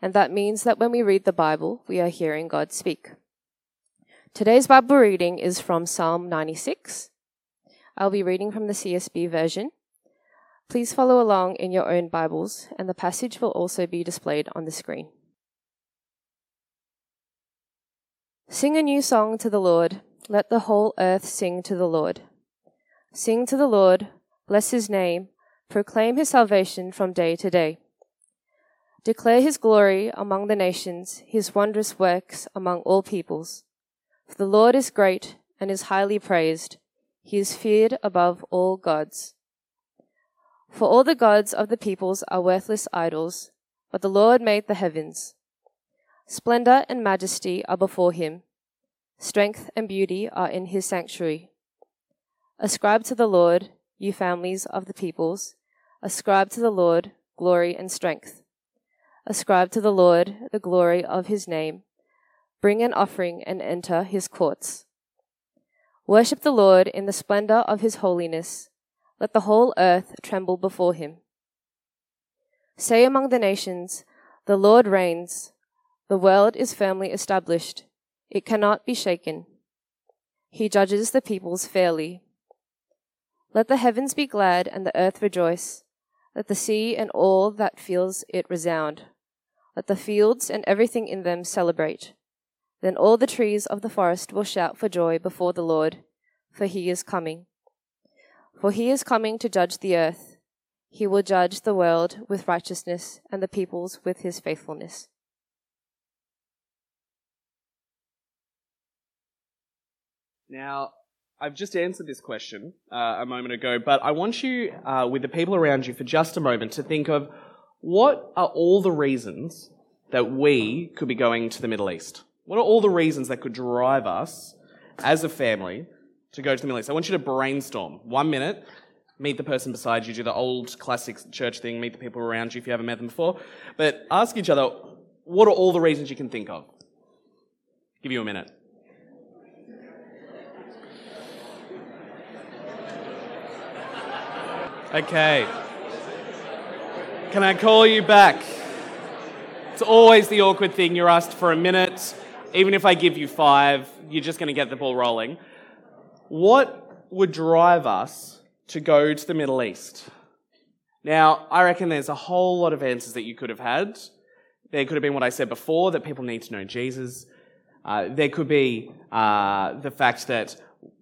and that means that when we read the Bible, we are hearing God speak. Today's Bible reading is from Psalm 96. I'll be reading from the CSB version. Please follow along in your own Bibles, and the passage will also be displayed on the screen. Sing a new song to the Lord. Let the whole earth sing to the Lord. Sing to the Lord, bless his name, proclaim his salvation from day to day. Declare his glory among the nations, his wondrous works among all peoples. For the Lord is great and is highly praised. He is feared above all gods. For all the gods of the peoples are worthless idols, but the Lord made the heavens. Splendor and majesty are before him. Strength and beauty are in his sanctuary. Ascribe to the Lord, you families of the peoples. Ascribe to the Lord glory and strength. Ascribe to the Lord the glory of his name. Bring an offering and enter his courts. Worship the Lord in the splendor of his holiness. Let the whole earth tremble before him. Say among the nations, The Lord reigns. The world is firmly established. It cannot be shaken. He judges the peoples fairly. Let the heavens be glad and the earth rejoice. Let the sea and all that feels it resound. Let the fields and everything in them celebrate. Then all the trees of the forest will shout for joy before the Lord, for he is coming. For he is coming to judge the earth. He will judge the world with righteousness and the peoples with his faithfulness. Now, I've just answered this question uh, a moment ago, but I want you, uh, with the people around you, for just a moment to think of what are all the reasons that we could be going to the Middle East? What are all the reasons that could drive us as a family to go to the Middle East? I want you to brainstorm. One minute, meet the person beside you, do the old classic church thing, meet the people around you if you haven't met them before. But ask each other, what are all the reasons you can think of? Give you a minute. Okay. Can I call you back? It's always the awkward thing. You're asked for a minute. Even if I give you five, you're just going to get the ball rolling. What would drive us to go to the Middle East? Now, I reckon there's a whole lot of answers that you could have had. There could have been what I said before that people need to know Jesus. Uh, there could be uh, the fact that,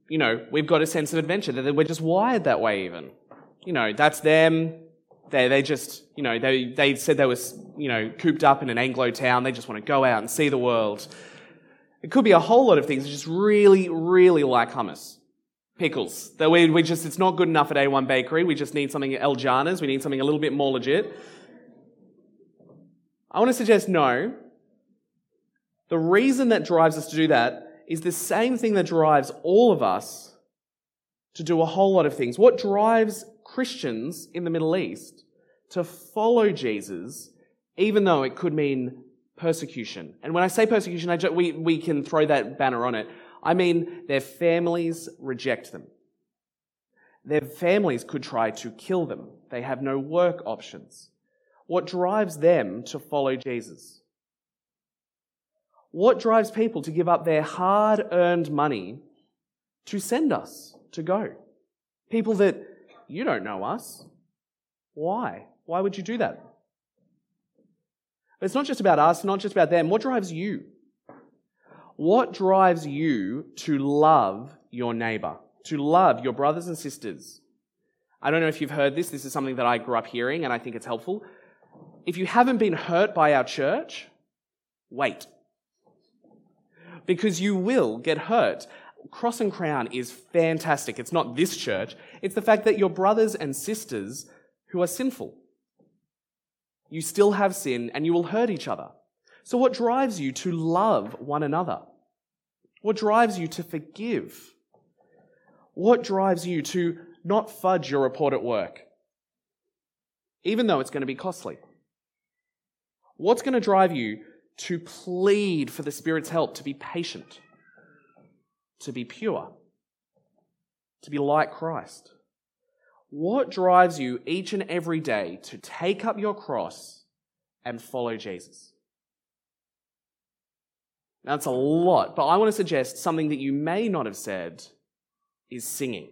you know, we've got a sense of adventure, that we're just wired that way, even. You know, that's them they, they just, you know, they, they said they were, you know, cooped up in an Anglo town. They just want to go out and see the world. It could be a whole lot of things. It's just really, really like hummus. Pickles. That we, we just, it's not good enough at A1 Bakery. We just need something at El Jannah's. We need something a little bit more legit. I want to suggest no. The reason that drives us to do that is the same thing that drives all of us to do a whole lot of things. What drives Christians in the Middle East to follow Jesus, even though it could mean persecution. And when I say persecution, I just, we, we can throw that banner on it. I mean, their families reject them. Their families could try to kill them. They have no work options. What drives them to follow Jesus? What drives people to give up their hard earned money to send us to go? People that you don't know us. Why? Why would you do that? It's not just about us, not just about them. What drives you? What drives you to love your neighbor, to love your brothers and sisters? I don't know if you've heard this. This is something that I grew up hearing and I think it's helpful. If you haven't been hurt by our church, wait. Because you will get hurt. Cross and Crown is fantastic. It's not this church, it's the fact that your brothers and sisters who are sinful. You still have sin and you will hurt each other. So, what drives you to love one another? What drives you to forgive? What drives you to not fudge your report at work, even though it's going to be costly? What's going to drive you to plead for the Spirit's help, to be patient, to be pure, to be like Christ? What drives you each and every day to take up your cross and follow Jesus? Now, that's a lot, but I want to suggest something that you may not have said is singing.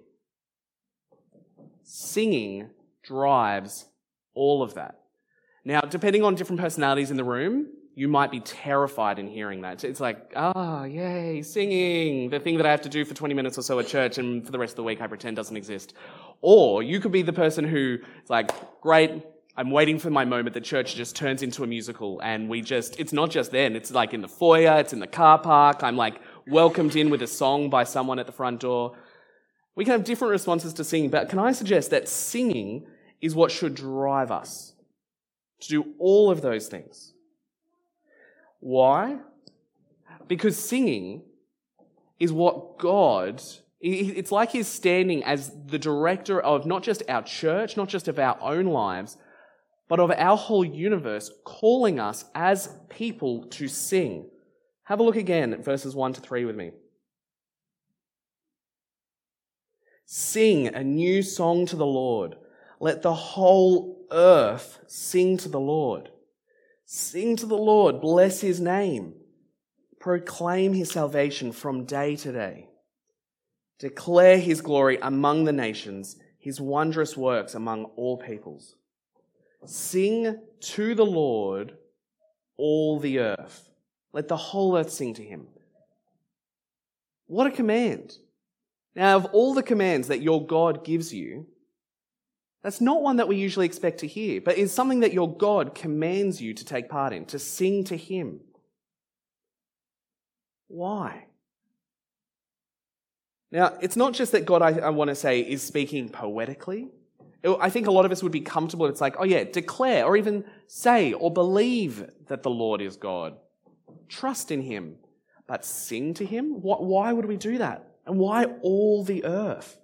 Singing drives all of that. Now, depending on different personalities in the room, you might be terrified in hearing that. It's like, ah, oh, yay, singing, the thing that I have to do for 20 minutes or so at church and for the rest of the week I pretend doesn't exist. Or you could be the person who is like, great, I'm waiting for my moment The church just turns into a musical and we just, it's not just then, it's like in the foyer, it's in the car park, I'm like welcomed in with a song by someone at the front door. We can have different responses to singing, but can I suggest that singing is what should drive us to do all of those things? Why? Because singing is what God, it's like He's standing as the director of not just our church, not just of our own lives, but of our whole universe, calling us as people to sing. Have a look again at verses 1 to 3 with me. Sing a new song to the Lord. Let the whole earth sing to the Lord. Sing to the Lord, bless his name. Proclaim his salvation from day to day. Declare his glory among the nations, his wondrous works among all peoples. Sing to the Lord, all the earth. Let the whole earth sing to him. What a command. Now, of all the commands that your God gives you, that's not one that we usually expect to hear, but is something that your God commands you to take part in, to sing to Him. Why? Now, it's not just that God, I, I want to say, is speaking poetically. I think a lot of us would be comfortable. It's like, oh yeah, declare or even say or believe that the Lord is God. Trust in Him. But sing to Him? Why would we do that? And why all the earth?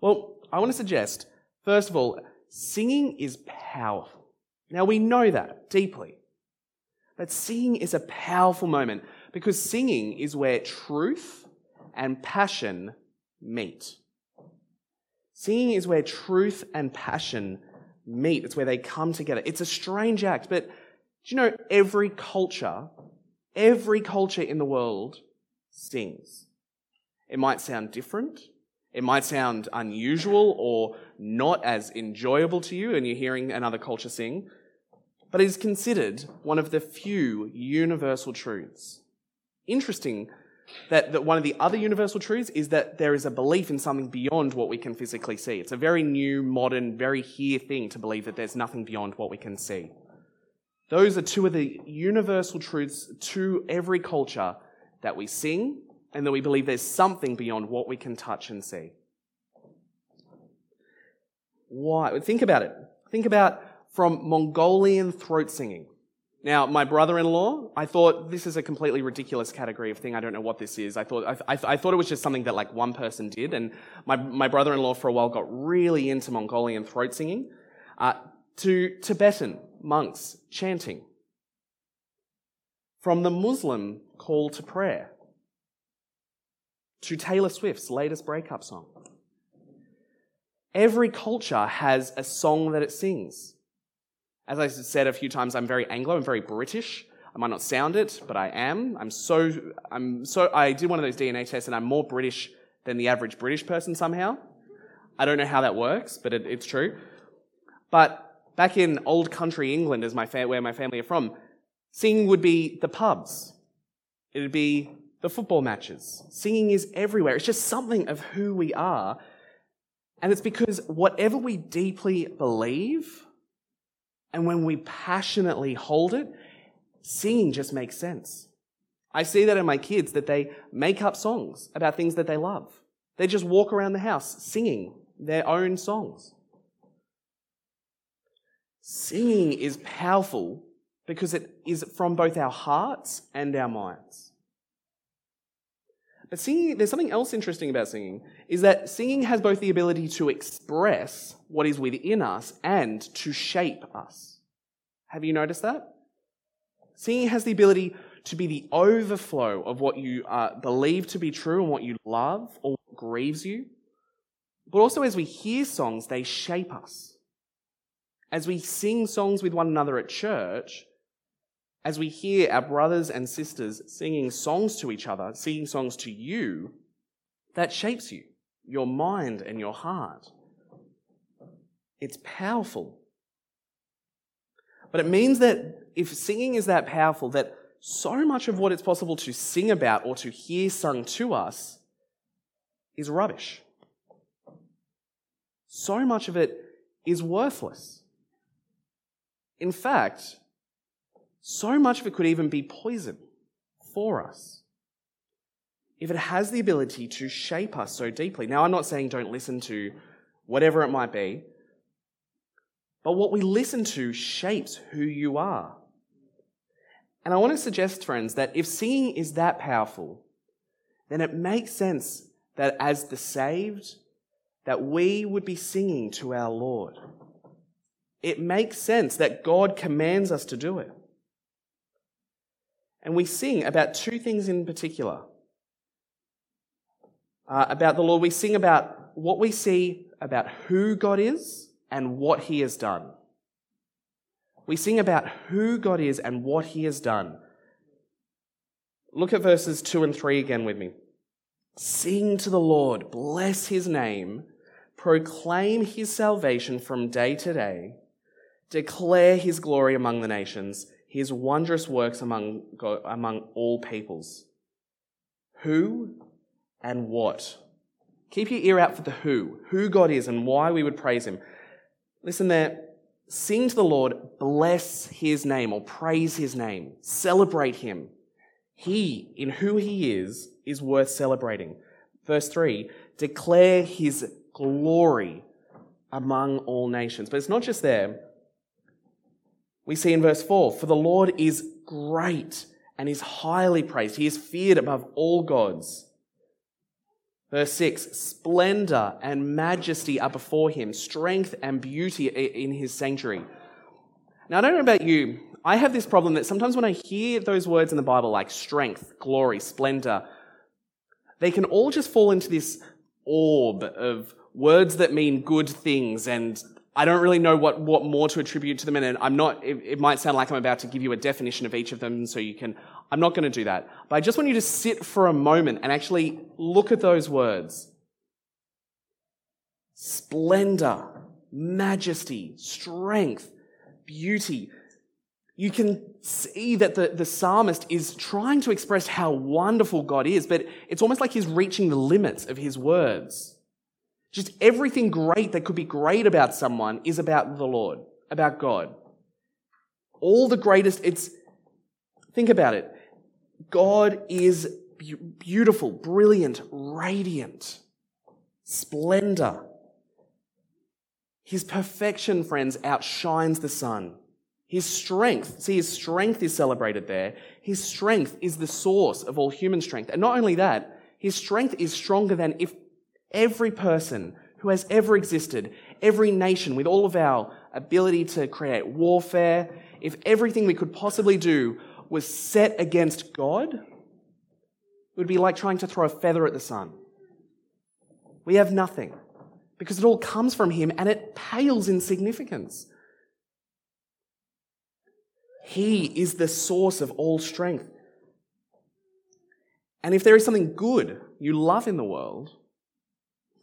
Well, I want to suggest, first of all, singing is powerful. Now we know that deeply. But singing is a powerful moment because singing is where truth and passion meet. Singing is where truth and passion meet. It's where they come together. It's a strange act, but do you know every culture, every culture in the world sings? It might sound different. It might sound unusual or not as enjoyable to you, and you're hearing another culture sing, but it is considered one of the few universal truths. Interesting that, that one of the other universal truths is that there is a belief in something beyond what we can physically see. It's a very new, modern, very here thing to believe that there's nothing beyond what we can see. Those are two of the universal truths to every culture that we sing and that we believe there's something beyond what we can touch and see. Why? Think about it. Think about from Mongolian throat singing. Now, my brother-in-law, I thought this is a completely ridiculous category of thing. I don't know what this is. I thought I, I, I, thought it was just something that like one person did, and my my brother-in-law for a while got really into Mongolian throat singing. Uh, to Tibetan monks chanting. From the Muslim call to prayer. To Taylor Swift's latest breakup song. Every culture has a song that it sings. As I said a few times, I'm very Anglo, I'm very British. I might not sound it, but I am. I'm so, I'm so, I did one of those DNA tests and I'm more British than the average British person somehow. I don't know how that works, but it, it's true. But back in old country England, as my fa- where my family are from, singing would be the pubs. It'd be the football matches. Singing is everywhere. It's just something of who we are. And it's because whatever we deeply believe, and when we passionately hold it, singing just makes sense. I see that in my kids that they make up songs about things that they love. They just walk around the house singing their own songs. Singing is powerful because it is from both our hearts and our minds. But singing, there's something else interesting about singing, is that singing has both the ability to express what is within us and to shape us. Have you noticed that? Singing has the ability to be the overflow of what you uh, believe to be true and what you love or what grieves you. But also, as we hear songs, they shape us. As we sing songs with one another at church, as we hear our brothers and sisters singing songs to each other, singing songs to you, that shapes you, your mind and your heart. It's powerful. But it means that if singing is that powerful, that so much of what it's possible to sing about or to hear sung to us is rubbish. So much of it is worthless. In fact, so much of it could even be poison for us if it has the ability to shape us so deeply. Now, I'm not saying don't listen to whatever it might be, but what we listen to shapes who you are. And I want to suggest, friends, that if singing is that powerful, then it makes sense that as the saved, that we would be singing to our Lord. It makes sense that God commands us to do it. And we sing about two things in particular uh, about the Lord. We sing about what we see about who God is and what He has done. We sing about who God is and what He has done. Look at verses 2 and 3 again with me. Sing to the Lord, bless His name, proclaim His salvation from day to day, declare His glory among the nations his wondrous works among, God, among all peoples. Who and what? Keep your ear out for the who, who God is and why we would praise him. Listen there. Sing to the Lord, bless his name or praise his name, celebrate him. He, in who he is, is worth celebrating. Verse 3 declare his glory among all nations. But it's not just there we see in verse 4 For the Lord is great and is highly praised. He is feared above all gods. Verse 6 Splendor and majesty are before him, strength and beauty in his sanctuary. Now, I don't know about you. I have this problem that sometimes when I hear those words in the Bible, like strength, glory, splendor, they can all just fall into this orb of words that mean good things and I don't really know what, what more to attribute to them, and I'm not, it, it, might sound like I'm about to give you a definition of each of them so you can, I'm not going to do that. But I just want you to sit for a moment and actually look at those words. Splendor, majesty, strength, beauty. You can see that the, the psalmist is trying to express how wonderful God is, but it's almost like he's reaching the limits of his words. Just everything great that could be great about someone is about the Lord, about God. All the greatest, it's, think about it. God is beautiful, brilliant, radiant, splendor. His perfection, friends, outshines the sun. His strength, see, his strength is celebrated there. His strength is the source of all human strength. And not only that, his strength is stronger than if Every person who has ever existed, every nation with all of our ability to create warfare, if everything we could possibly do was set against God, it would be like trying to throw a feather at the sun. We have nothing because it all comes from Him and it pales in significance. He is the source of all strength. And if there is something good you love in the world,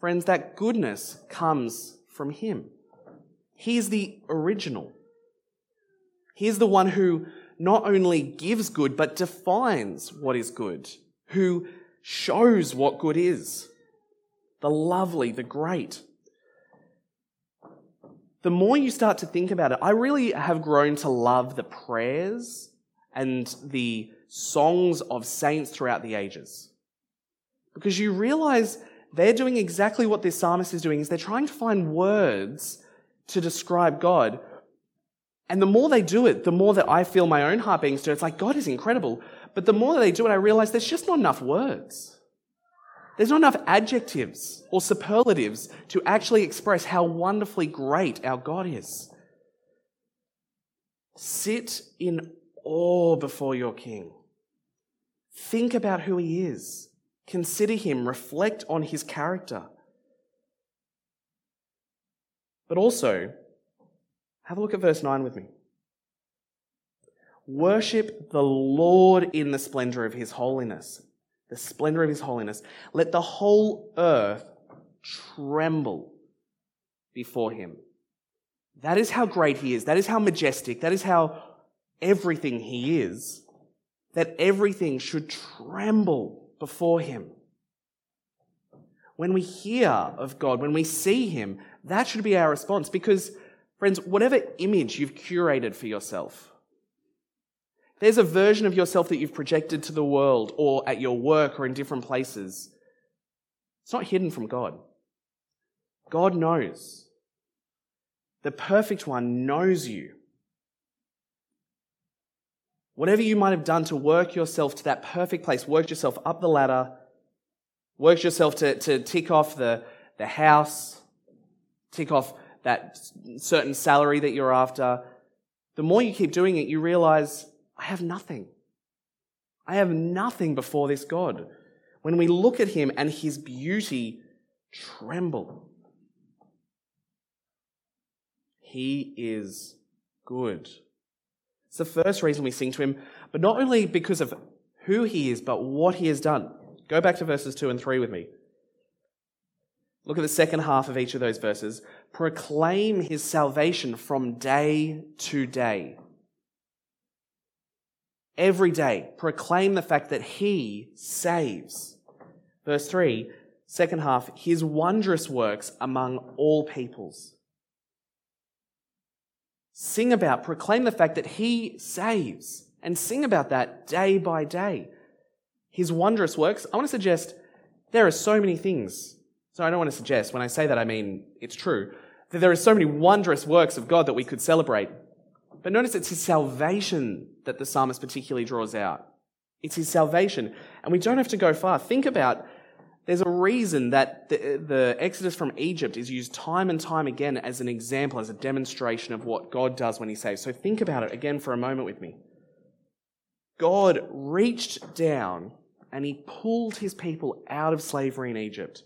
Friends, that goodness comes from Him. He is the original. He is the one who not only gives good, but defines what is good, who shows what good is the lovely, the great. The more you start to think about it, I really have grown to love the prayers and the songs of saints throughout the ages. Because you realize they're doing exactly what this psalmist is doing is they're trying to find words to describe God And the more they do it, the more that I feel my own heart being stirred. It's like, God is incredible. But the more that they do it, I realize there's just not enough words. There's not enough adjectives or superlatives to actually express how wonderfully great our God is. Sit in awe before your King. Think about who he is. Consider him. Reflect on his character. But also, have a look at verse 9 with me. Worship the Lord in the splendor of his holiness. The splendor of his holiness. Let the whole earth tremble before him. That is how great he is. That is how majestic. That is how everything he is. That everything should tremble before him. When we hear of God, when we see him, that should be our response because, friends, whatever image you've curated for yourself, there's a version of yourself that you've projected to the world or at your work or in different places. It's not hidden from God. God knows. The perfect one knows you. Whatever you might have done to work yourself to that perfect place, worked yourself up the ladder, worked yourself to, to tick off the, the house, tick off that certain salary that you're after, the more you keep doing it, you realize I have nothing. I have nothing before this God. When we look at him and his beauty tremble, he is good. It's the first reason we sing to him, but not only because of who he is, but what he has done. Go back to verses 2 and 3 with me. Look at the second half of each of those verses. Proclaim his salvation from day to day. Every day, proclaim the fact that He saves. Verse 3, second half, His wondrous works among all peoples. Sing about, proclaim the fact that He saves, and sing about that day by day. His wondrous works, I want to suggest there are so many things. So I don't want to suggest, when I say that, I mean it's true, that there are so many wondrous works of God that we could celebrate. But notice it's his salvation that the psalmist particularly draws out. It's his salvation. And we don't have to go far. Think about there's a reason that the, the, Exodus from Egypt is used time and time again as an example, as a demonstration of what God does when he saves. So think about it again for a moment with me. God reached down and he pulled his people out of slavery in Egypt.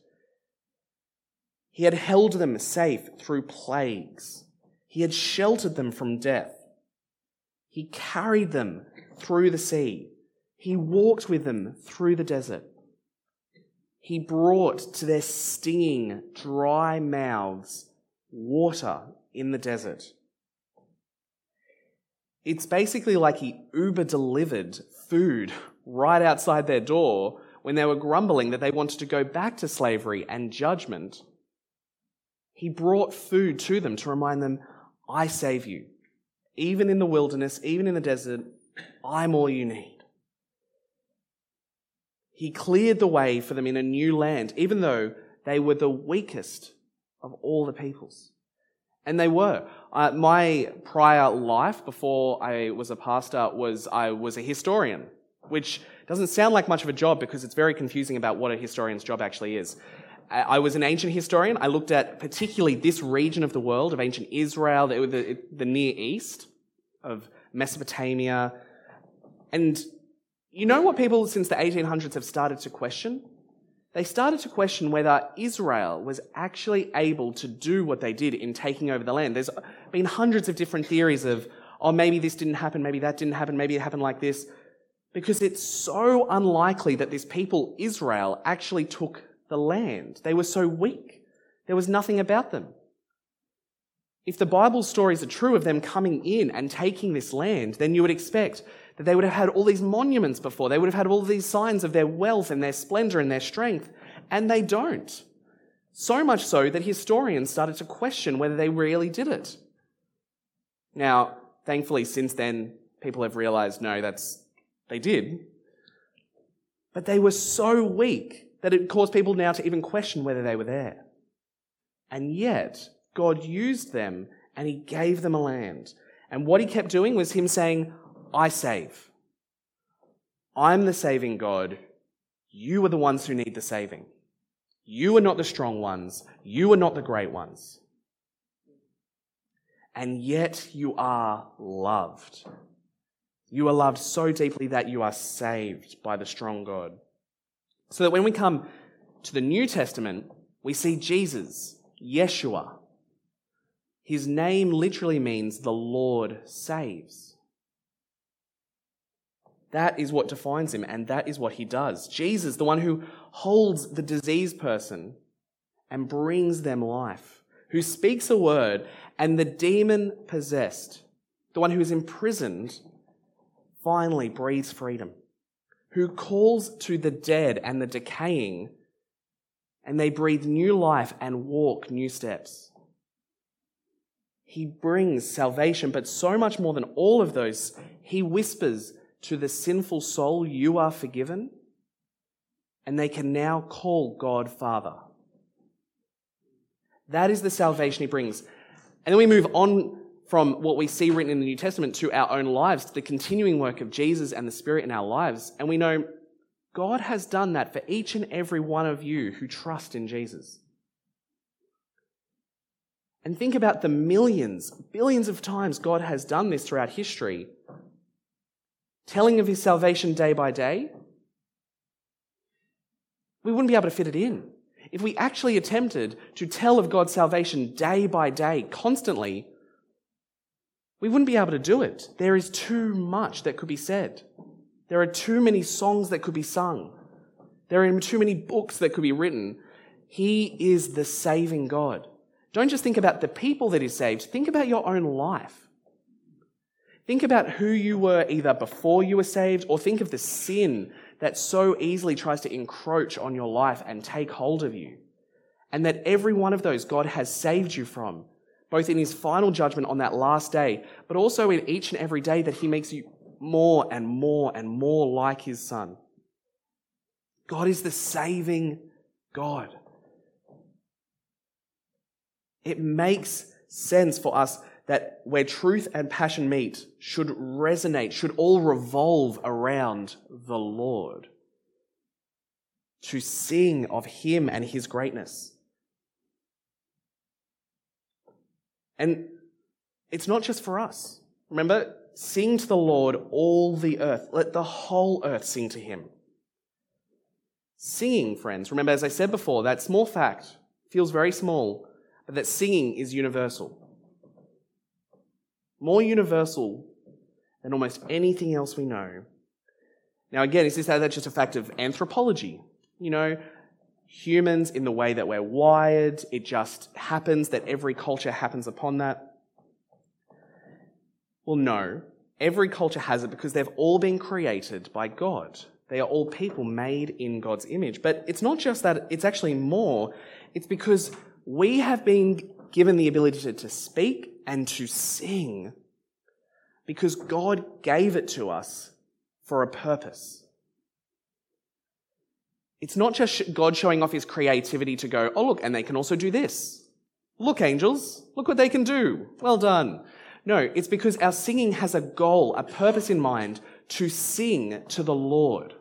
He had held them safe through plagues. He had sheltered them from death. He carried them through the sea. He walked with them through the desert. He brought to their stinging, dry mouths water in the desert. It's basically like he Uber delivered food right outside their door when they were grumbling that they wanted to go back to slavery and judgment. He brought food to them to remind them, I save you. Even in the wilderness, even in the desert, I'm all you need. He cleared the way for them in a new land, even though they were the weakest of all the peoples. And they were. Uh, my prior life before I was a pastor was I was a historian, which doesn't sound like much of a job because it's very confusing about what a historian's job actually is. I was an ancient historian. I looked at particularly this region of the world, of ancient Israel, the, the, the Near East, of Mesopotamia. And you know what people since the 1800s have started to question? They started to question whether Israel was actually able to do what they did in taking over the land. There's been hundreds of different theories of, oh, maybe this didn't happen, maybe that didn't happen, maybe it happened like this. Because it's so unlikely that this people, Israel, actually took the land. They were so weak. There was nothing about them. If the Bible stories are true of them coming in and taking this land, then you would expect that they would have had all these monuments before. They would have had all these signs of their wealth and their splendor and their strength. And they don't. So much so that historians started to question whether they really did it. Now, thankfully, since then, people have realized no, that's, they did. But they were so weak that it caused people now to even question whether they were there. And yet, God used them and He gave them a land. And what he kept doing was him saying, I save. I'm the saving God. You are the ones who need the saving. You are not the strong ones. You are not the great ones. And yet you are loved. You are loved so deeply that you are saved by the strong God. So that when we come to the New Testament, we see Jesus, Yeshua. His name literally means the Lord saves. That is what defines him, and that is what he does. Jesus, the one who holds the diseased person and brings them life, who speaks a word, and the demon possessed, the one who is imprisoned, finally breathes freedom, who calls to the dead and the decaying, and they breathe new life and walk new steps. He brings salvation, but so much more than all of those, he whispers to the sinful soul, You are forgiven. And they can now call God Father. That is the salvation he brings. And then we move on from what we see written in the New Testament to our own lives, to the continuing work of Jesus and the Spirit in our lives. And we know God has done that for each and every one of you who trust in Jesus. And think about the millions, billions of times God has done this throughout history telling of his salvation day by day, we wouldn't be able to fit it in. If we actually attempted to tell of God's salvation day by day, constantly, we wouldn't be able to do it. There is too much that could be said. There are too many songs that could be sung. There are too many books that could be written. He is the saving God. Don't just think about the people that He saved, think about your own life. Think about who you were either before you were saved, or think of the sin that so easily tries to encroach on your life and take hold of you. And that every one of those God has saved you from, both in his final judgment on that last day, but also in each and every day that he makes you more and more and more like his son. God is the saving God. It makes sense for us that where truth and passion meet should resonate, should all revolve around the Lord. To sing of Him and His greatness. And it's not just for us. Remember, sing to the Lord all the earth. Let the whole earth sing to Him. Singing, friends, remember, as I said before, that small fact feels very small, but that singing is universal more universal than almost anything else we know. Now, again, is this just a fact of anthropology? You know, humans in the way that we're wired, it just happens that every culture happens upon that. Well, no. Every culture has it because they've all been created by God. They are all people made in God's image. But it's not just that, it's actually more. It's because we have been given the ability to, to speak and to sing because God gave it to us for a purpose. It's not just God showing off his creativity to go, oh, look, and they can also do this. Look, angels, look what they can do. Well done. No, it's because our singing has a goal, a purpose in mind to sing to the Lord.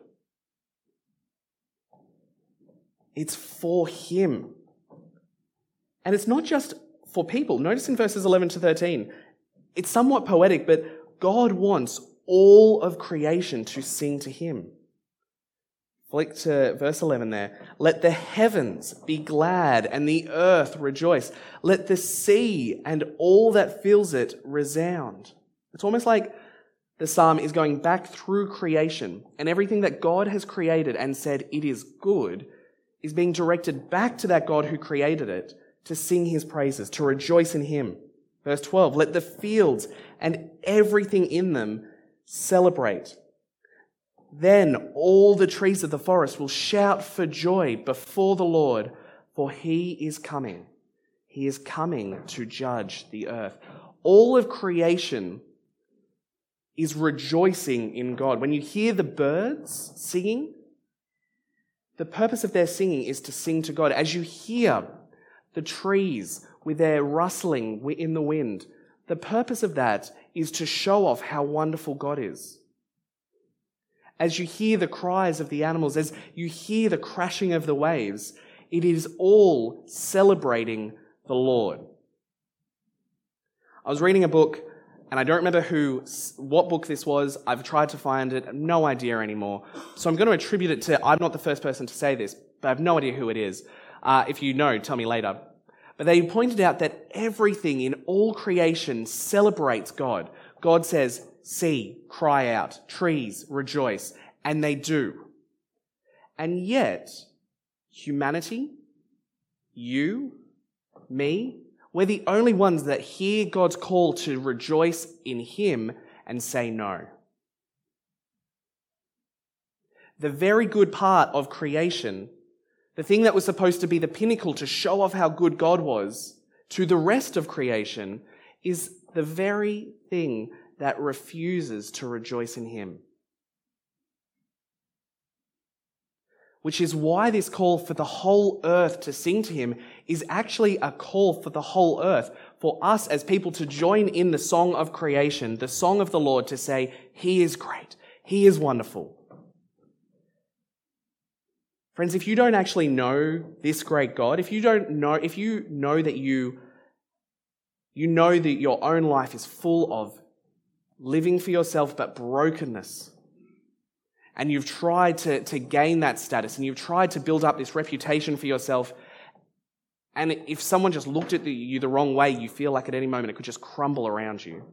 It's for Him. And it's not just for people. Notice in verses 11 to 13, it's somewhat poetic, but God wants all of creation to sing to him. Flick to verse 11 there. Let the heavens be glad and the earth rejoice. Let the sea and all that fills it resound. It's almost like the psalm is going back through creation and everything that God has created and said it is good is being directed back to that God who created it to sing his praises, to rejoice in him. Verse 12, let the fields and everything in them celebrate. Then all the trees of the forest will shout for joy before the Lord, for he is coming. He is coming to judge the earth. All of creation is rejoicing in God. When you hear the birds singing, the purpose of their singing is to sing to God. As you hear the trees with their rustling in the wind, the purpose of that is to show off how wonderful God is. As you hear the cries of the animals, as you hear the crashing of the waves, it is all celebrating the Lord. I was reading a book, and I don't remember who, what book this was. I've tried to find it, no idea anymore. So I'm going to attribute it to, I'm not the first person to say this, but I have no idea who it is. Uh, if you know, tell me later. But they pointed out that everything in all creation celebrates God. God says, see, cry out, trees, rejoice, and they do. And yet, humanity, you, me, we're the only ones that hear God's call to rejoice in Him and say no. The very good part of creation, the thing that was supposed to be the pinnacle to show off how good God was to the rest of creation, is the very thing that refuses to rejoice in Him. which is why this call for the whole earth to sing to him is actually a call for the whole earth, for us as people to join in the song of creation, the song of the Lord to say, He is great, He is wonderful. Friends, if you don't actually know this great God, if you don't know, if you know that you, you know that your own life is full of living for yourself but brokenness, and you've tried to, to gain that status and you've tried to build up this reputation for yourself. And if someone just looked at you the wrong way, you feel like at any moment it could just crumble around you.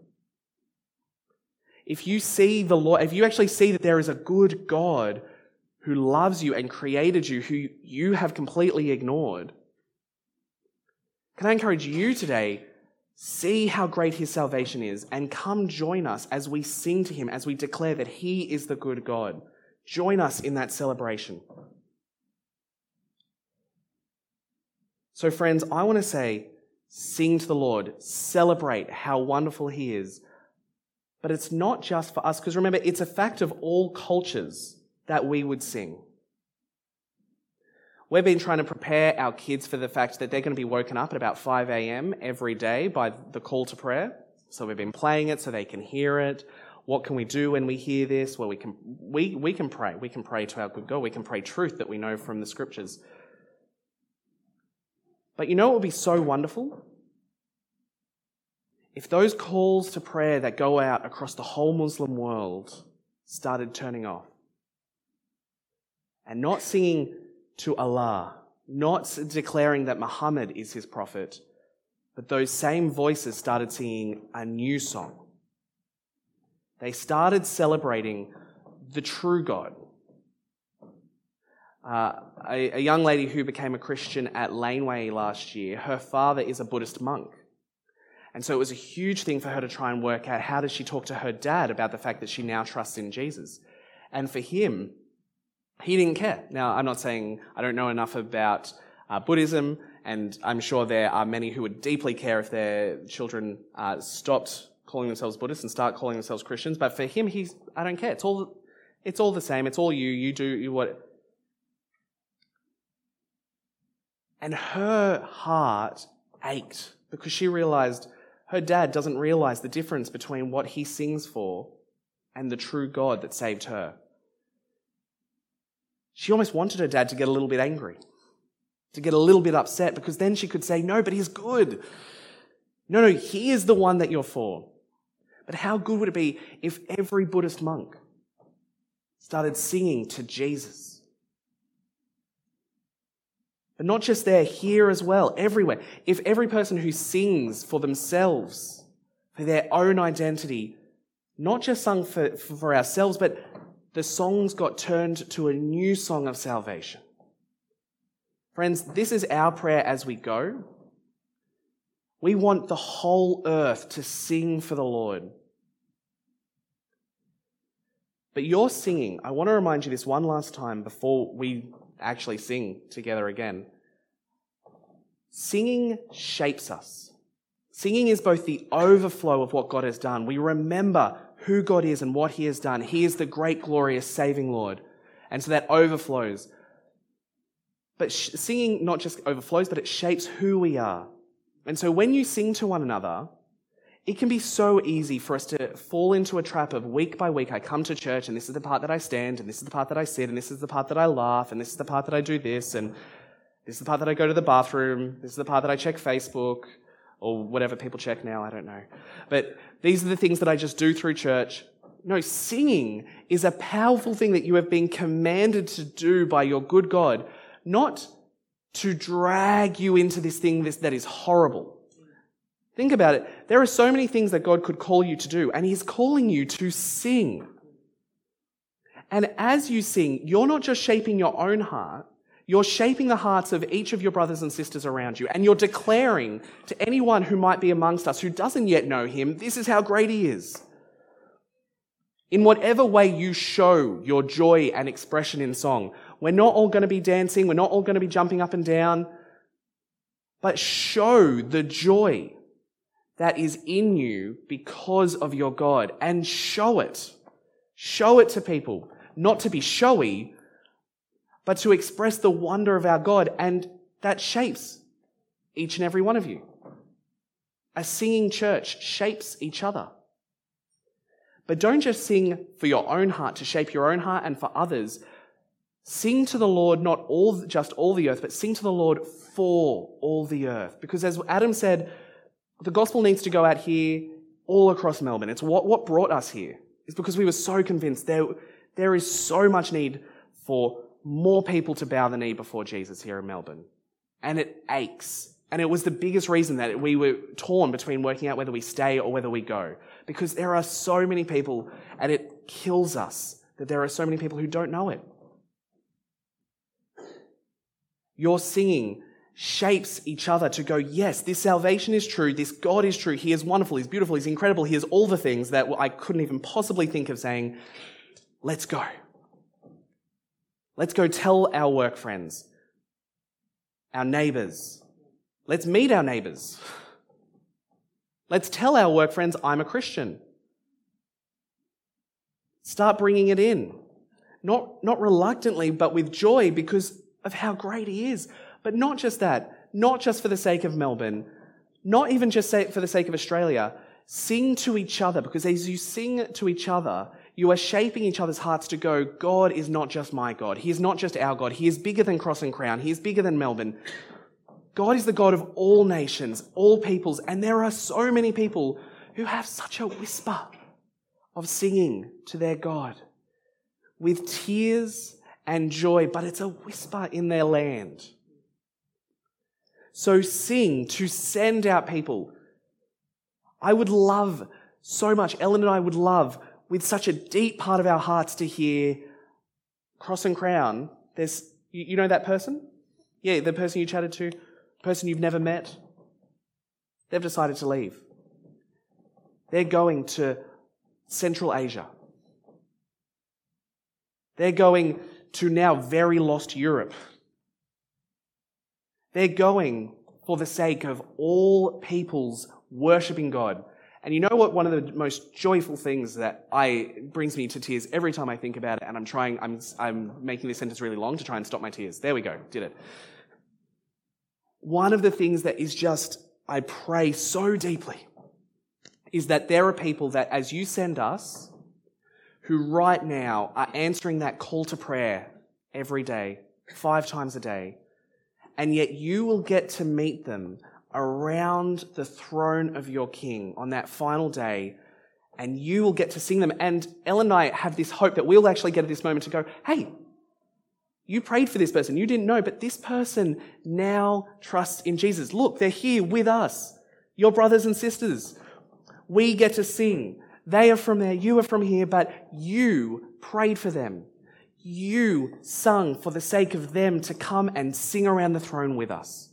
If you see the Lord, if you actually see that there is a good God who loves you and created you, who you have completely ignored, can I encourage you today? See how great his salvation is and come join us as we sing to him, as we declare that he is the good God. Join us in that celebration. So, friends, I want to say, sing to the Lord, celebrate how wonderful He is. But it's not just for us, because remember, it's a fact of all cultures that we would sing. We've been trying to prepare our kids for the fact that they're going to be woken up at about 5 a.m. every day by the call to prayer. So we've been playing it so they can hear it. What can we do when we hear this? Well, we can, we, we can pray. We can pray to our good God. We can pray truth that we know from the scriptures. But you know what would be so wonderful? If those calls to prayer that go out across the whole Muslim world started turning off and not singing to Allah, not declaring that Muhammad is his prophet, but those same voices started singing a new song they started celebrating the true God. Uh, a, a young lady who became a Christian at Laneway last year, her father is a Buddhist monk. And so it was a huge thing for her to try and work out how does she talk to her dad about the fact that she now trusts in Jesus. And for him, he didn't care. Now, I'm not saying I don't know enough about uh, Buddhism, and I'm sure there are many who would deeply care if their children uh, stopped calling themselves Buddhists and start calling themselves Christians. But for him, he's, I don't care. It's all, it's all the same. It's all you. You do you what. And her heart ached because she realized her dad doesn't realize the difference between what he sings for and the true God that saved her. She almost wanted her dad to get a little bit angry, to get a little bit upset, because then she could say, No, but he's good. No, no, he is the one that you're for. But how good would it be if every Buddhist monk started singing to Jesus? But not just there, here as well, everywhere. If every person who sings for themselves, for their own identity, not just sung for, for ourselves, but the songs got turned to a new song of salvation. Friends, this is our prayer as we go. We want the whole earth to sing for the Lord. But your singing, I want to remind you this one last time before we actually sing together again. Singing shapes us. Singing is both the overflow of what God has done. We remember who God is and what He has done. He is the great, glorious, saving Lord. And so that overflows. But sh- singing not just overflows, but it shapes who we are. And so when you sing to one another, it can be so easy for us to fall into a trap of week by week, I come to church and this is the part that I stand, and this is the part that I sit, and this is the part that I laugh, and this is the part that I do this, and this is the part that I go to the bathroom, this is the part that I check Facebook, or whatever people check now, I don't know. But these are the things that I just do through church. No, singing is a powerful thing that you have been commanded to do by your good God, not to drag you into this thing that is horrible. Think about it. There are so many things that God could call you to do, and He's calling you to sing. And as you sing, you're not just shaping your own heart, you're shaping the hearts of each of your brothers and sisters around you, and you're declaring to anyone who might be amongst us who doesn't yet know Him, this is how great He is. In whatever way you show your joy and expression in song, we're not all going to be dancing, we're not all going to be jumping up and down, but show the joy that is in you because of your God and show it. Show it to people, not to be showy, but to express the wonder of our God. And that shapes each and every one of you. A singing church shapes each other. But don't just sing for your own heart, to shape your own heart and for others. Sing to the Lord, not all, just all the earth, but sing to the Lord for all the earth. Because as Adam said, the gospel needs to go out here all across Melbourne. It's what, what brought us here. Is because we were so convinced there, there is so much need for more people to bow the knee before Jesus here in Melbourne. And it aches. And it was the biggest reason that we were torn between working out whether we stay or whether we go. Because there are so many people, and it kills us that there are so many people who don't know it. Your singing shapes each other to go, yes, this salvation is true, this God is true, He is wonderful, He's beautiful, He's incredible, He is all the things that I couldn't even possibly think of saying, let's go. Let's go tell our work friends, our neighbors. Let's meet our neighbors. Let's tell our work friends, I'm a Christian. Start bringing it in. Not, not reluctantly, but with joy because of how great He is. But not just that, not just for the sake of Melbourne, not even just for the sake of Australia. Sing to each other because as you sing to each other, you are shaping each other's hearts to go, God is not just my God. He is not just our God. He is bigger than Cross and Crown. He is bigger than Melbourne. God is the God of all nations, all peoples, and there are so many people who have such a whisper of singing to their God with tears and joy, but it's a whisper in their land. So sing to send out people. I would love so much, Ellen and I would love, with such a deep part of our hearts, to hear Cross and Crown. There's, you, know that person? Yeah, the person you chatted to, person you've never met. They've decided to leave. They're going to Central Asia. They're going to now very lost Europe. They're going for the sake of all peoples worshipping God. And you know what? One of the most joyful things that I brings me to tears every time I think about it, and I'm trying, I'm, I'm making this sentence really long to try and stop my tears. There we go, did it. One of the things that is just, I pray so deeply, is that there are people that, as you send us, who right now are answering that call to prayer every day, five times a day, and yet you will get to meet them around the throne of your king on that final day, and you will get to sing them. And Ellen and I have this hope that we'll actually get at this moment to go, hey, you prayed for this person, you didn't know, but this person now trusts in Jesus. Look, they're here with us, your brothers and sisters. We get to sing. They are from there, you are from here, but you prayed for them you sung for the sake of them to come and sing around the throne with us?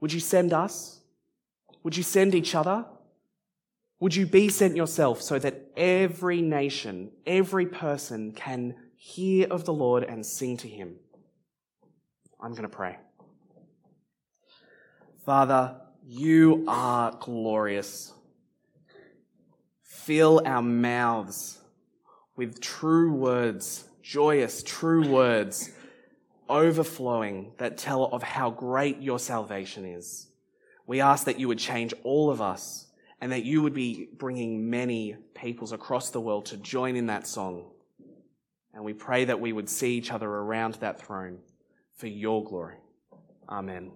Would you send us? Would you send each other? Would you be sent yourself so that every nation, every person can hear of the Lord and sing to him? I'm going to pray. Father, you are glorious. Fill our mouths with true words, joyous, true words, overflowing that tell of how great your salvation is. We ask that you would change all of us and that you would be bringing many peoples across the world to join in that song. And we pray that we would see each other around that throne for your glory. Amen.